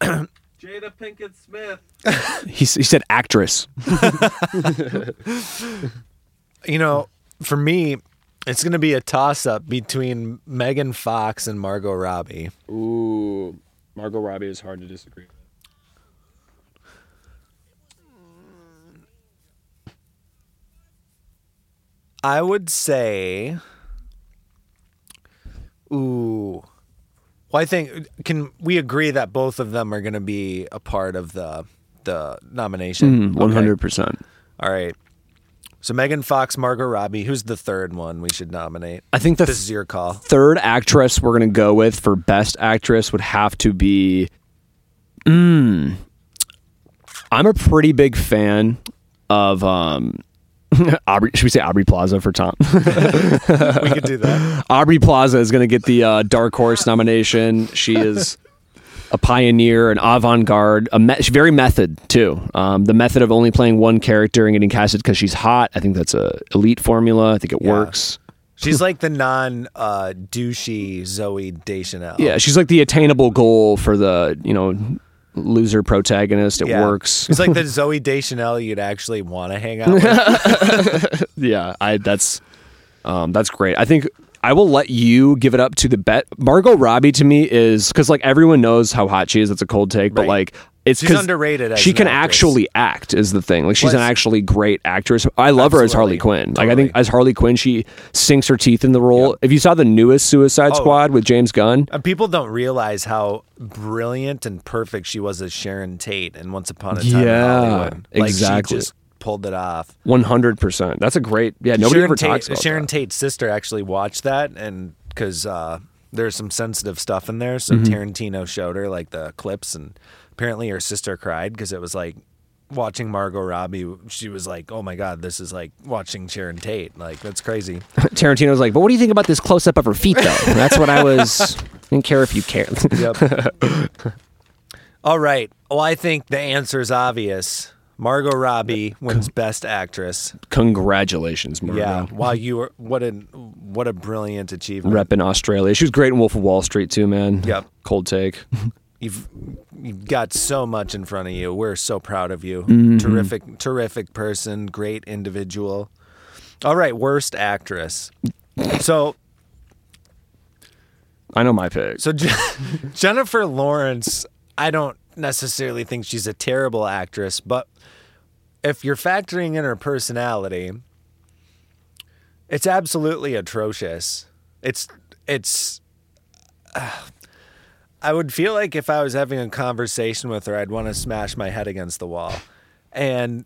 C: Jada Pinkett Smith.
B: he, s- he said actress.
A: You know, for me, it's going to be a toss up between Megan Fox and Margot Robbie.
B: Ooh, Margot Robbie is hard to disagree with.
A: I would say Ooh. Well, I think can we agree that both of them are going to be a part of the the nomination?
B: Hundred percent.
A: All right. So Megan Fox, Margot Robbie. Who's the third one we should nominate?
B: I think the
A: This is your call.
B: third actress we're gonna go with for best actress would have to be. Mm, I'm a pretty big fan of um, Aubrey. Should we say Aubrey Plaza for Tom?
A: we could do that.
B: Aubrey Plaza is gonna get the uh, Dark Horse nomination. She is. A pioneer, an avant-garde, a me- very method too. Um, the method of only playing one character and getting casted because she's hot. I think that's a elite formula. I think it
A: Yeah.
B: works.
A: She's like the non uh, douchey Zooey Deschanel.
B: Yeah, she's like the attainable goal for the you know loser protagonist. It
A: Yeah.
B: works.
A: It's like the Zooey Deschanel you'd actually want to hang out with.
B: yeah, I that's um, that's great. I think I will let you give it up to the bet. Margot Robbie to me is because like everyone knows how hot she is. It's a cold take, but like it's
A: She's underrated
B: She
A: an
B: can
A: actress.
B: actually act is the thing. Like she's an actually great actress. I love her as Harley. Quinn. Like I think as Harley Quinn, she sinks her teeth in the role. If you saw the newest Suicide
A: Oh.
B: Squad with James Gunn,
A: And people don't realize how brilliant and perfect she was as Sharon Tate in Once Upon a Time
B: Yeah,
A: in Hollywood. Like
B: exactly.
A: she just pulled it off.
B: one hundred percent. That's a great. Yeah, nobody
A: Sharon
B: ever
A: Tate,
B: talks about
A: Sharon
B: that.
A: Tate's sister actually watched that and because uh, there's some sensitive stuff in there. So
B: Mm-hmm.
A: Tarantino showed her like the clips and apparently her sister cried because it was like watching Margot Robbie. She was like, oh my God, this is like watching Sharon Tate. Like that's crazy.
B: Tarantino was like, but what do you think about this close up of her feet, though? That's what I was. Didn't care if you care.
A: Yep. All right. Well, I think the answer is obvious. Margot Robbie uh, wins Best Actress.
B: Congratulations, Margot.
A: Yeah. Wow, you were what a what a brilliant achievement.
B: Rep in Australia. She was great in Wolf of Wall Street too, man.
A: Yep.
B: Cold take.
A: You've you've got so much in front of you. We're so proud of you.
B: Mm-hmm.
A: Terrific, terrific person. Great individual. All right, worst actress. So
B: I know my pick.
A: So Je- Jennifer Lawrence, I don't necessarily think she's a terrible actress, but if you're factoring in her personality, it's absolutely atrocious. It's it's I would feel like if I was having a conversation with her, I'd want to smash my head against the wall. And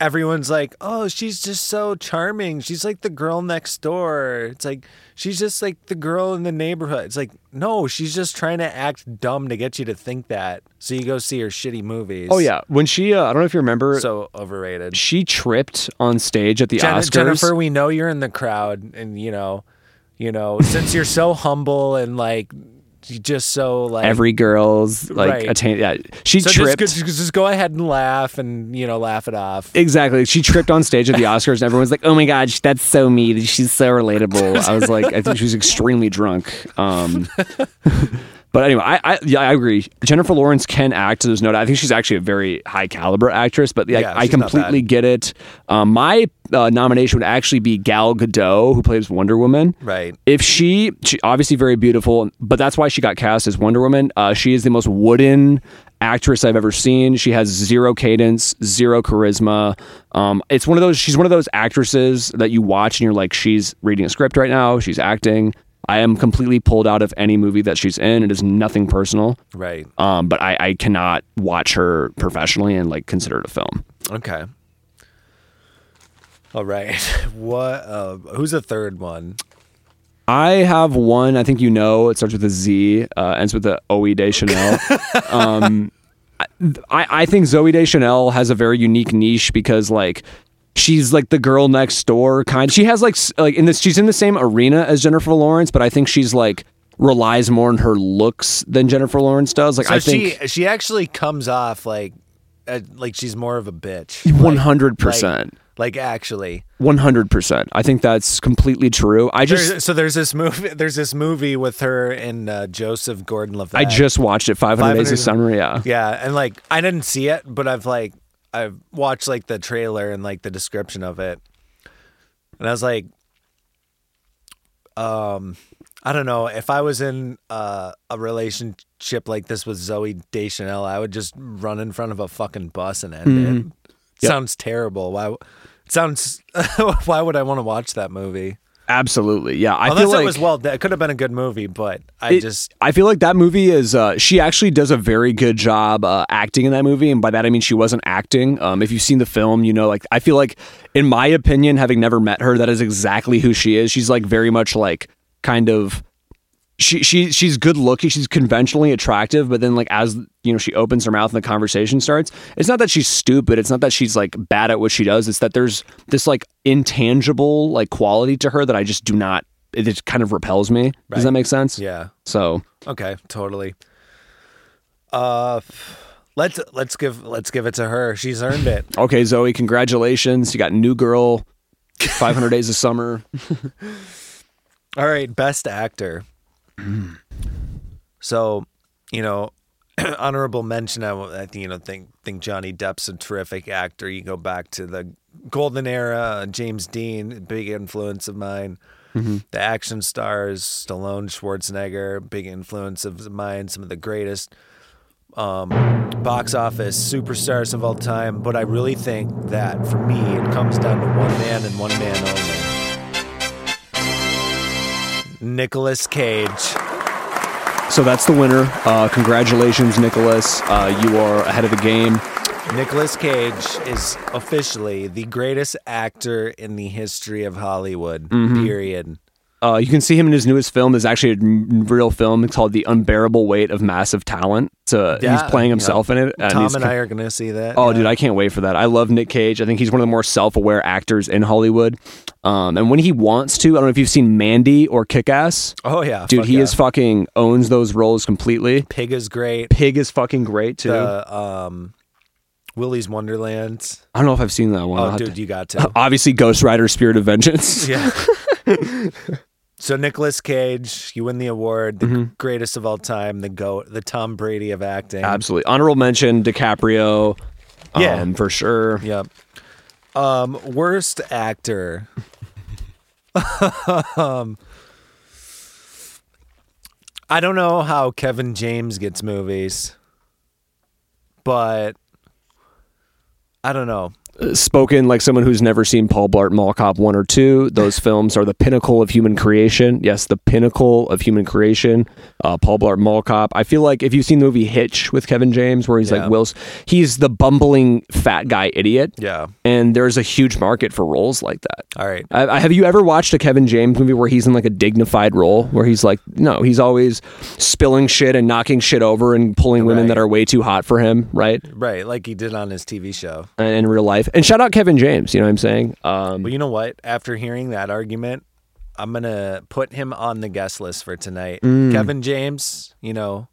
A: everyone's like, "Oh, she's just so charming. She's like the girl next door." It's like she's just like the girl in the neighborhood. It's like, "No, she's just trying to act dumb to get you to think that." So you go see her shitty movies.
B: Oh yeah, when she, uh, I don't know if you remember,
A: So overrated.
B: she tripped on stage at the
A: Jen-
B: Oscars.
A: Jennifer, we know you're in the crowd and you know, you know, since you're so humble and like just so like
B: Every girl's like
A: Right.
B: attain. Yeah, she
A: so
B: tripped.
A: just, just just go ahead and laugh and you know laugh it off.
B: Exactly. She tripped on stage at the Oscars, and everyone's like, "Oh my god, that's so me. She's so relatable." I was like, I think she was extremely drunk. Um, but anyway, I, I yeah, I agree. Jennifer Lawrence can act. There's no doubt. I think she's actually a very high caliber actress. But like,
A: Yeah,
B: I
A: she's
B: completely get it. Um, my uh, nomination would actually be Gal Gadot, who plays Wonder Woman.
A: Right.
B: If she, she obviously very beautiful, but that's why she got cast as Wonder Woman. Uh, she is the most wooden actress I've ever seen. She has zero cadence, zero charisma. Um, it's one of those. She's one of those actresses that you watch and you're like, she's reading a script right now. She's acting. I am completely pulled out of any movie that she's in. It is nothing personal.
A: Right.
B: Um, but I, I cannot watch her professionally and like consider it a film.
A: Okay. All right. What? Uh, who's the third one?
B: I have one. I think you know. It starts with a Z. Uh, ends with the Oe Deschanel. um, I I think Zooey Deschanel has a very unique niche because like she's like the girl next door kind. She has like like in this. She's in the same arena as Jennifer Lawrence, but I think she's like relies more on her looks than Jennifer Lawrence does. Like
A: So
B: I think
A: she she actually comes off like uh, like she's more of a bitch.
B: hundred percent.
A: Like actually,
B: One hundred percent. I think that's completely true. I just
A: there's, so there's this movie. There's this movie with her and uh, Joseph Gordon-Levitt.
B: I just watched it. Five hundred Days of
A: 500
B: Summer. Yeah.
A: Yeah, and like I didn't see it, but I've like I've watched like the trailer and like the description of it. And I was like um I don't know, if I was in uh, a relationship like this with Zooey Deschanel, I would just run in front of a fucking bus and end it.
B: Mm-hmm. Yep.
A: Sounds terrible. Why it sounds why would I want to watch that movie?
B: Absolutely, yeah. I
A: Unless
B: feel like
A: it was well, it could have been a good movie, but I
B: it-
A: just
B: I feel like that movie is. Uh, she actually does a very good job uh, acting in that movie, and by that I mean she wasn't acting. Um, if you've seen the film, you know, like I feel like, in my opinion, having never met her, that is exactly who she is. She's like very much like kind of. She she she's good looking. She's conventionally attractive, but then like as you know, she opens her mouth and the conversation starts. It's not that she's stupid. It's not that she's like bad at what she does. It's that there's this like intangible like quality to her that I just do not. It just kind of repels me. Does that make sense?
A: yeah.
B: So
A: Okay, totally. Uh, let's let's give let's give it to her. She's earned it.
B: Okay, Zooey, congratulations. You got New Girl, 500 Days of Summer.
A: All right, best actor. So, you know, honorable mention. I, I think you know think think Johnny Depp's a terrific actor. You go back to the golden era. James Dean, big influence of mine. The action stars, Stallone, Schwarzenegger, big influence of mine. Some of the greatest um, box office superstars of all time. But I really think that for me, it comes down to one man and one man only. Nicolas Cage.
B: So that's the winner. Uh, congratulations, Nicolas. Uh, you are ahead of the game.
A: Nicolas Cage is officially the greatest actor in the history of Hollywood. Period.
B: Uh, you can see him in his newest film. Is actually a real film. It's called The Unbearable Weight of Massive Talent. So
A: Yeah,
B: he's playing himself in it. and
A: Tom and I are going to see that.
B: Oh,
A: yeah.
B: dude, I can't wait for that. I love Nick Cage. I think he's one of the more self-aware actors in Hollywood. Um, and when he wants to, I don't know if you've seen Mandy or Kick-Ass.
A: Oh yeah,
B: Dude, he
A: yeah.
B: is fucking owns those roles completely.
A: Pig is great.
B: Pig is fucking great too.
A: The um, Willy's Wonderland.
B: I don't know if I've seen that one.
A: Oh,
B: have to-
A: dude, you got to.
B: Obviously, Ghost Rider: Spirit of Vengeance.
A: yeah. so Nicolas Cage, you win the award, the
B: Mm-hmm.
A: greatest of all time, the goat, the Tom Brady of acting.
B: Absolutely. Honorable mention: DiCaprio.
A: Yeah.
B: um, for sure.
A: Yep. Um, worst actor. um, I don't know how Kevin James gets movies, but I don't know.
B: Uh, Spoken like someone who's never seen Paul Blart Mall Cop one or two. Those films are the pinnacle of human creation. Yes, the pinnacle of human creation. Uh, Paul Blart Mall Cop. I feel like if you've seen the movie Hitch with Kevin James, where he's
A: Yeah.
B: like Will's, he's the bumbling fat guy idiot.
A: Yeah.
B: And there's a huge market for roles like that.
A: All right.
B: I, I- have you ever watched a Kevin James movie where he's in like a dignified role where he's like, no, he's always spilling shit and knocking shit over and pulling women that are way too hot for him, right?
A: Right, like he did on his TV show.
B: And in real life. And shout out Kevin James, you know what I'm saying? Um,
A: But you know what? After hearing that argument, I'm gonna put him on the guest list for tonight.
B: Mm.
A: Kevin James, you know,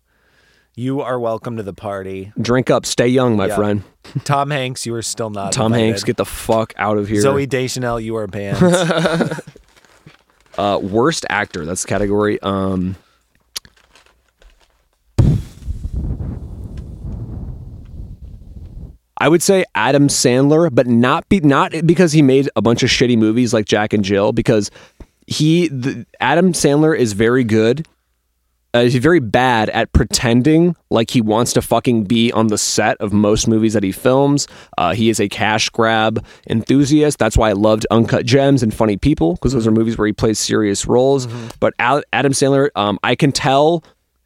A: you are welcome to the party.
B: drink up, stay young, my
A: Yeah.
B: friend.
A: Tom Hanks, you are still not.
B: Tom
A: invited.
B: Hanks, get the fuck out of here.
A: Zooey Deschanel, you are banned.
B: Uh, worst actor, that's the category. Um, I would say Adam Sandler, but not be, not because he made a bunch of shitty movies like Jack and Jill, because he the, Adam Sandler is very good. Uh, he's very bad at pretending like he wants to fucking be on the set of most movies that he films. Uh, he is a cash grab enthusiast. That's why I loved Uncut Gems and Funny People because those are movies where he plays serious roles. But Al- Adam Sandler, um, I can tell.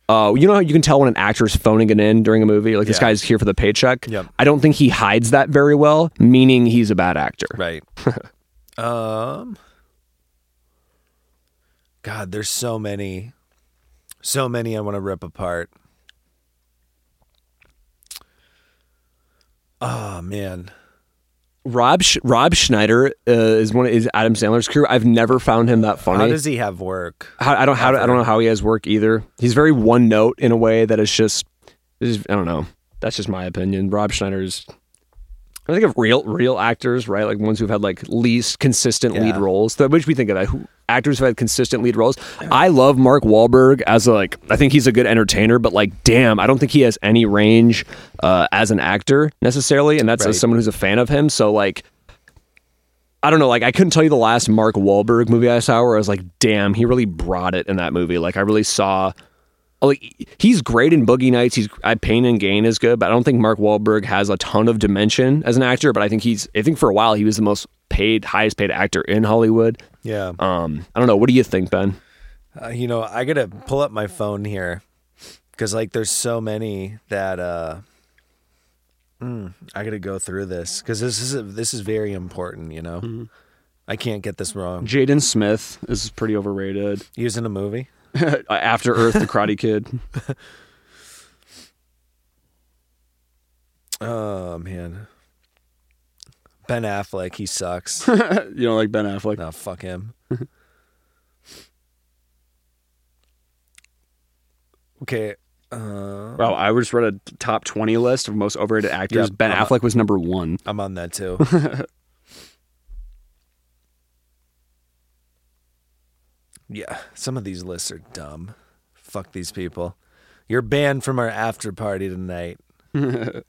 B: Uh, you know how you can tell when an actor is phoning it in during a movie? Like this
A: Yeah.
B: guy's here for the paycheck.
A: Yep.
B: I don't think he hides that very well, meaning he's a bad actor.
A: right. um. God, there's so many, so many I want to rip apart. Oh man.
B: Rob Sch- Rob Schneider uh, is one of, is Adam Sandler's crew. I've never found him that funny.
A: How does he have work?
B: How, I don't how, I don't know how he has work either. He's very one note in a way that is just is I don't know. That's just my opinion. Rob Schneider's I think of real real actors, right? Like ones who've had like least consistent lead roles. That which we think of that who, actors who had consistent lead roles. I love Mark Wahlberg as a, like I think he's a good entertainer, but like damn, I don't think he has any range uh, as an actor necessarily, and that's
A: Right.
B: as someone who's a fan of him. So like I don't know, like I couldn't tell you the last Mark Wahlberg movie I saw where I was like, damn, he really brought it in that movie. Like I really saw like he's great in Boogie Nights. He's I Pain and Gain is good, but I don't think Mark Wahlberg has a ton of dimension as an actor. But I think he's I think for a while he was the most paid, highest paid actor in Hollywood.
A: Yeah.
B: Um, I don't know. What do you think, Ben?
A: Uh, you know, I gotta pull up my phone here because like there's so many that uh, mm, I gotta go through this because this is this is very important. You know, I can't get this wrong.
B: Jaden Smith is pretty overrated.
A: He was in a movie.
B: After Earth, the Karate Kid.
A: Oh man, Ben Affleck, he sucks.
B: you don't like Ben Affleck?
A: no, fuck him. okay. Uh,
C: Wow, I just read a top 20 list of most overrated actors.
A: Yep,
C: ben
A: I'm-
C: Affleck was number one.
A: I'm on that too. Yeah, some of these lists are dumb. Fuck these people. You're banned from our after party tonight.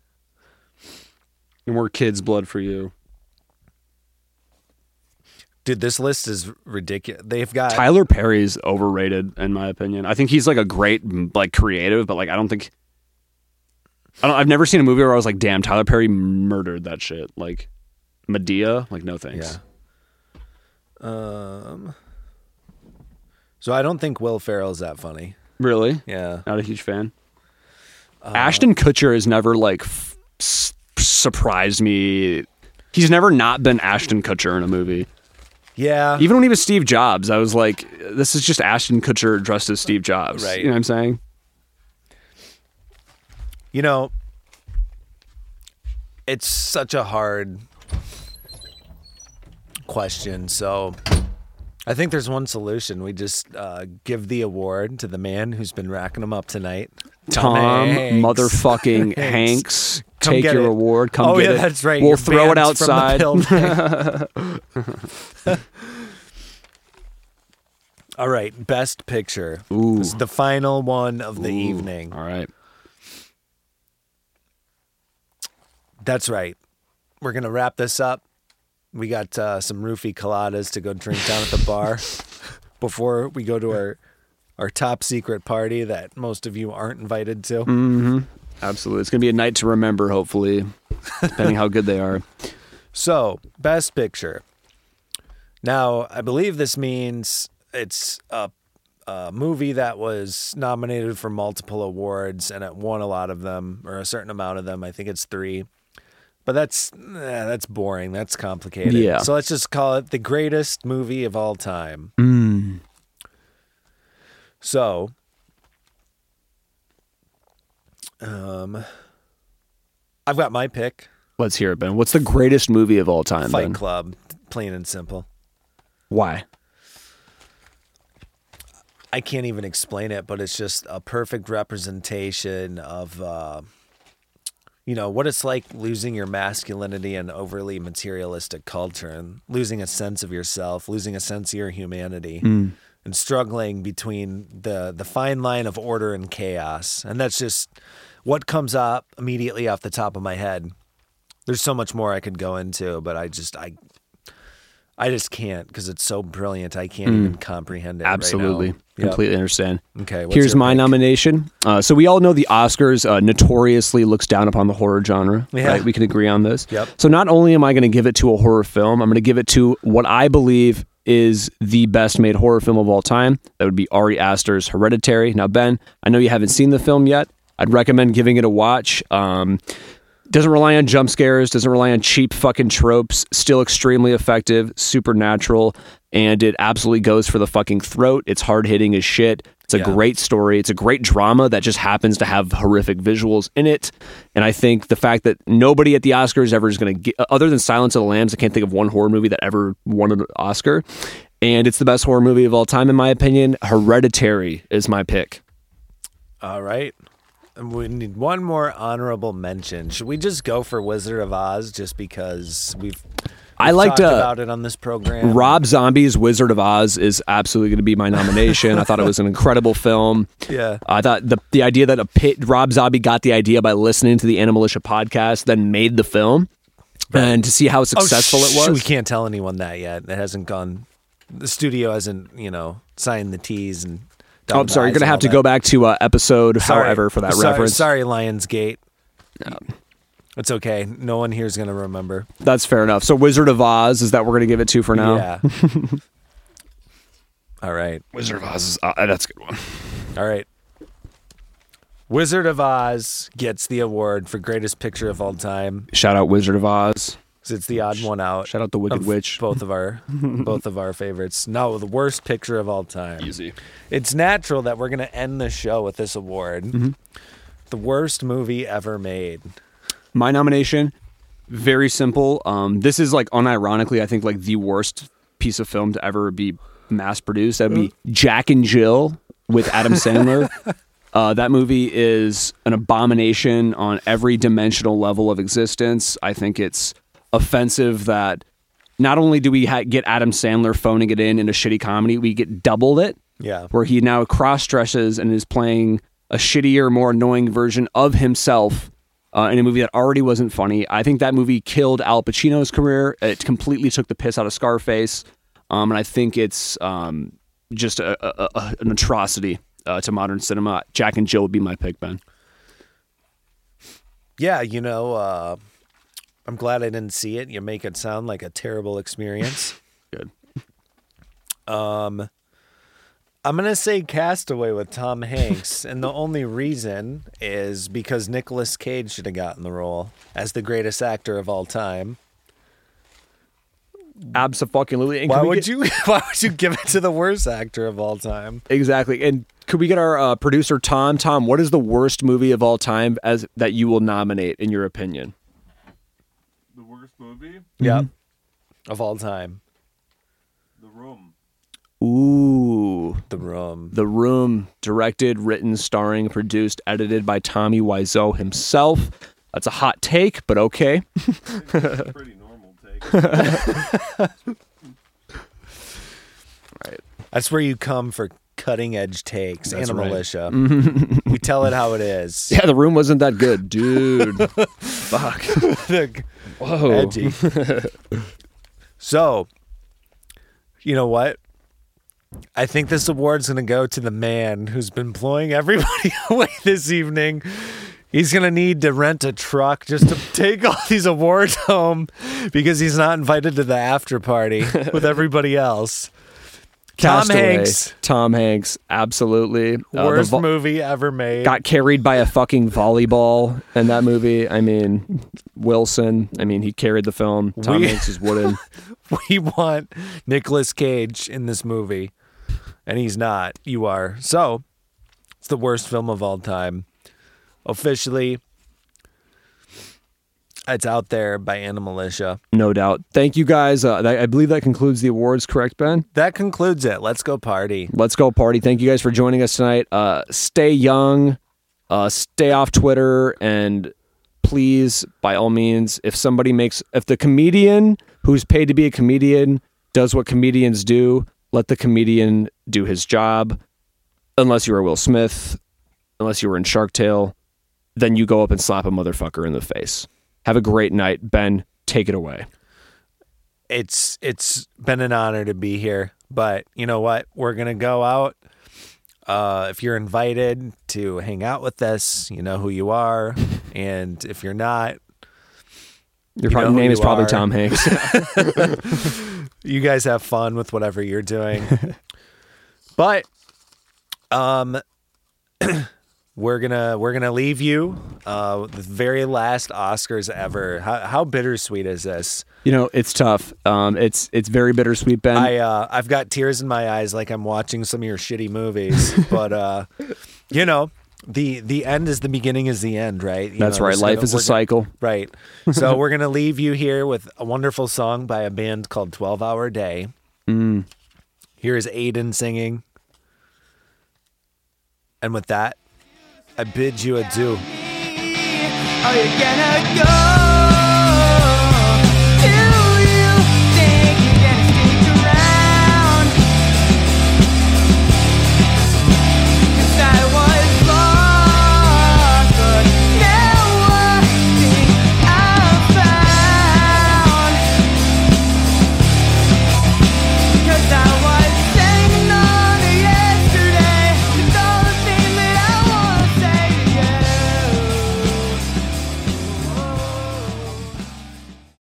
C: And more kids' blood for you.
A: Dude, this list is ridiculous. They've got
C: Tyler Perry's overrated, in my opinion. I think he's like a great, like, creative, but like, I don't think. I don't, I've never seen a movie where I was like, damn, Tyler Perry murdered that shit. Like, Madea, like, no thanks.
A: Yeah. Um. So I don't think Will Ferrell's that funny.
C: Really?
A: Yeah.
C: Not a huge fan.
A: Uh,
C: Ashton Kutcher has never like f- s- surprised me. He's never not been Ashton Kutcher in a movie.
A: Yeah.
C: Even when he was Steve Jobs, I was like, this is just Ashton Kutcher dressed as Steve Jobs.
A: Right.
C: You know what I'm saying?
A: You know, it's such a hard question. So I think there's one solution. We just uh, give the award to the man who's been racking them up tonight.
C: Tom,
A: Hanks.
C: motherfucking
A: Hanks.
C: Hanks, take your
A: it.
C: award. Come
A: oh,
C: get
A: yeah,
C: it.
A: that's right.
C: We'll
A: You're
C: throw it
A: banned from the
C: outside.
A: All right, best picture.
C: Ooh.
A: This is the final one of the
C: Ooh.
A: evening.
C: All right.
A: That's right. We're gonna wrap this up. We got uh, some roofie coladas to go drink down at the bar before we go to our our top secret party that most of you aren't invited to.
C: Mm-hmm. Absolutely. It's going to be a night to remember, hopefully, depending how good they are.
A: So, best picture. Now, I believe this means it's a, a movie that was nominated for multiple awards and it won a lot of them, or a certain amount of them. I think it's three. But that's eh, that's boring. That's complicated.
B: Yeah.
A: So let's just call it the greatest movie of all time.
B: Mm.
A: So, um, I've got my pick.
B: Let's hear it, Ben. What's the greatest movie of all time,
A: Fight
B: Ben?
A: Club, plain and simple.
B: Why?
A: I can't even explain it, but it's just a perfect representation of, uh, you know, what it's like losing your masculinity in overly materialistic culture and losing a sense of yourself, losing a sense of your humanity,
B: Mm.
A: and struggling between the the fine line of order and chaos. And that's just what comes up immediately off the top of my head. There's so much more I could go into, but I just I. I just can't because it's so brilliant. I can't even comprehend it. right now.
B: Mm. Absolutely.
A: Yep.
B: Completely understand.
A: Okay.
B: Here's my
A: pick?
B: nomination. Uh, so we all know the Oscars uh, notoriously looks down upon the horror genre.
A: Yeah.
B: Right? We can agree on this.
A: Yep.
B: So not only am I going to give it to a horror film, I'm going to give it to what I believe is the best made horror film of all time. That would be Ari Aster's Hereditary. Now, Ben, I know you haven't seen the film yet. I'd recommend giving it a watch. Um, doesn't rely on jump scares, doesn't rely on cheap fucking tropes, still extremely effective, supernatural, and it absolutely goes for the fucking throat. It's hard hitting as shit. It's a
A: Yeah.
B: great story. It's a great drama that just happens to have horrific visuals in it. And I think the fact that nobody at the Oscars ever is going to get, other than Silence of the Lambs, I can't think of one horror movie that ever won an Oscar. And it's the best horror movie of all time, in my opinion. Hereditary is my pick.
A: All right. We need one more honorable mention. Should we just go for Wizard of Oz just because we've,
B: I liked, uh,
A: about it on this program?
B: Rob Zombie's Wizard of Oz is absolutely going to be my nomination. I thought it was an incredible film.
A: Yeah.
B: I thought the the idea that a pit, Rob Zombie got the idea by listening to the Animalitia podcast, then made the film, and to see how successful
A: oh,
B: it was.
A: We can't tell anyone that yet. It hasn't gone. The studio hasn't, you know, signed the T's and
B: Oh, I'm sorry. You're gonna have to go back to uh, episode however for that
A: sorry,
B: reference.
A: Sorry, Lionsgate. No. It's okay. No one here is gonna remember.
B: That's fair enough. So Wizard of Oz is that we're gonna give it to for now.
A: Yeah. All right.
C: Wizard of Oz is uh, that's a good one.
A: All right. Wizard of Oz gets the award for greatest picture of all time.
C: Shout out Wizard of Oz.
A: 'Cause It's the odd one out.
C: Shout out the Wicked Witch.
A: Both of our both of our favorites. No, the worst picture of all time.
C: Easy.
A: It's natural that we're gonna end the show with this award.
C: Mm-hmm.
A: The worst movie ever made.
C: My nomination, very simple. Um, this is like unironically, I think like the worst piece of film to ever be mass produced. That'd be Jack and Jill with Adam Sandler. Uh, that movie is an abomination on every dimensional level of existence. I think it's offensive that not only do we ha- get Adam Sandler phoning it in in a shitty comedy, we get doubled it
A: Yeah.
C: where he now cross dresses and is playing a shittier, more annoying version of himself uh, in a movie that already wasn't funny. I think that movie killed Al Pacino's career. It completely took the piss out of Scarface, um, and I think it's um, just a, a, a, an atrocity uh, to modern cinema. Jack and Jill would be my pick, Ben.
A: Yeah, you know, uh, I'm glad I didn't see it. You make it sound like a terrible experience.
C: Good.
A: Um, I'm gonna say Castaway with Tom Hanks, and the only reason is because Nicolas Cage should have gotten the role as the greatest actor of all time.
B: Absolutely. And
A: Why would
B: get-
A: you? Why would you give it to the worst actor of all time?
B: Exactly. And could we get our uh, producer Tom? Tom, what is the worst movie of all time as that you will nominate in your opinion?
D: The worst movie?
A: Yep, of all time.
D: The Room.
B: Ooh,
A: The Room.
B: The Room, directed, written, starring, produced, edited by Tommy Wiseau himself. That's a hot take, but okay.
D: Pretty normal take. Right.
A: That's where you come for cutting edge takes.
C: That's right.
A: Animalitia. Mm-hmm. we tell it how it is.
B: Yeah, The Room wasn't that good, dude. Fuck. Whoa.
A: edgy. so, you know what? I think this award's going to go to the man who's been blowing everybody away this evening. He's going to need to rent a truck just to take all these awards home because he's not invited to the after party with everybody else. Tom
B: Castaway.
A: Hanks,
B: Tom Hanks, absolutely. Uh,
A: worst
B: vo-
A: movie ever made.
B: got carried by a fucking volleyball in that movie. I mean, Wilson. I mean, he carried the film. Tom
A: We-
B: Hanks is wooden.
A: we want Nicolas Cage in this movie, and he's not. You are. So, it's the worst film of all time. Officially, it's out there by Animalitia.
B: No doubt. Thank you guys. Uh, I I believe that concludes the awards, correct, Ben?
A: That concludes it. Let's go party.
B: Let's go party. Thank you guys for joining us tonight. Uh, stay young, uh, stay off Twitter, and please, by all means, if somebody makes, if the comedian who's paid to be a comedian does what comedians do, let the comedian do his job. Unless you are Will Smith, unless you were in Shark Tale, then you go up and slap a motherfucker in the face. Have a great night. Ben, take it away.
A: It's it's been an honor to be here, but you know what? We're gonna go out. Uh, if you're invited to hang out with us, you know who you are, and if you're not,
B: Your
A: You know
B: name is probably
A: are.
B: Tom Hanks.
A: you guys have fun with whatever you're doing. but um we're gonna we're gonna leave you uh the very last Oscars ever. How how bittersweet is this?
B: you know, it's tough. Um, it's it's very bittersweet, Ben.
A: I uh I've got tears in my eyes like I'm watching some of your shitty movies. but uh you know, the the end is the beginning is the end, right? You
B: That's
A: know,
B: right. Life
A: gonna-
B: is a
A: we're gonna-
B: cycle.
A: Right. So we're going to leave you here with a wonderful song by a band called 12 Hour Day.
B: Mm.
A: Here is Aiden singing. And with that, I bid you adieu.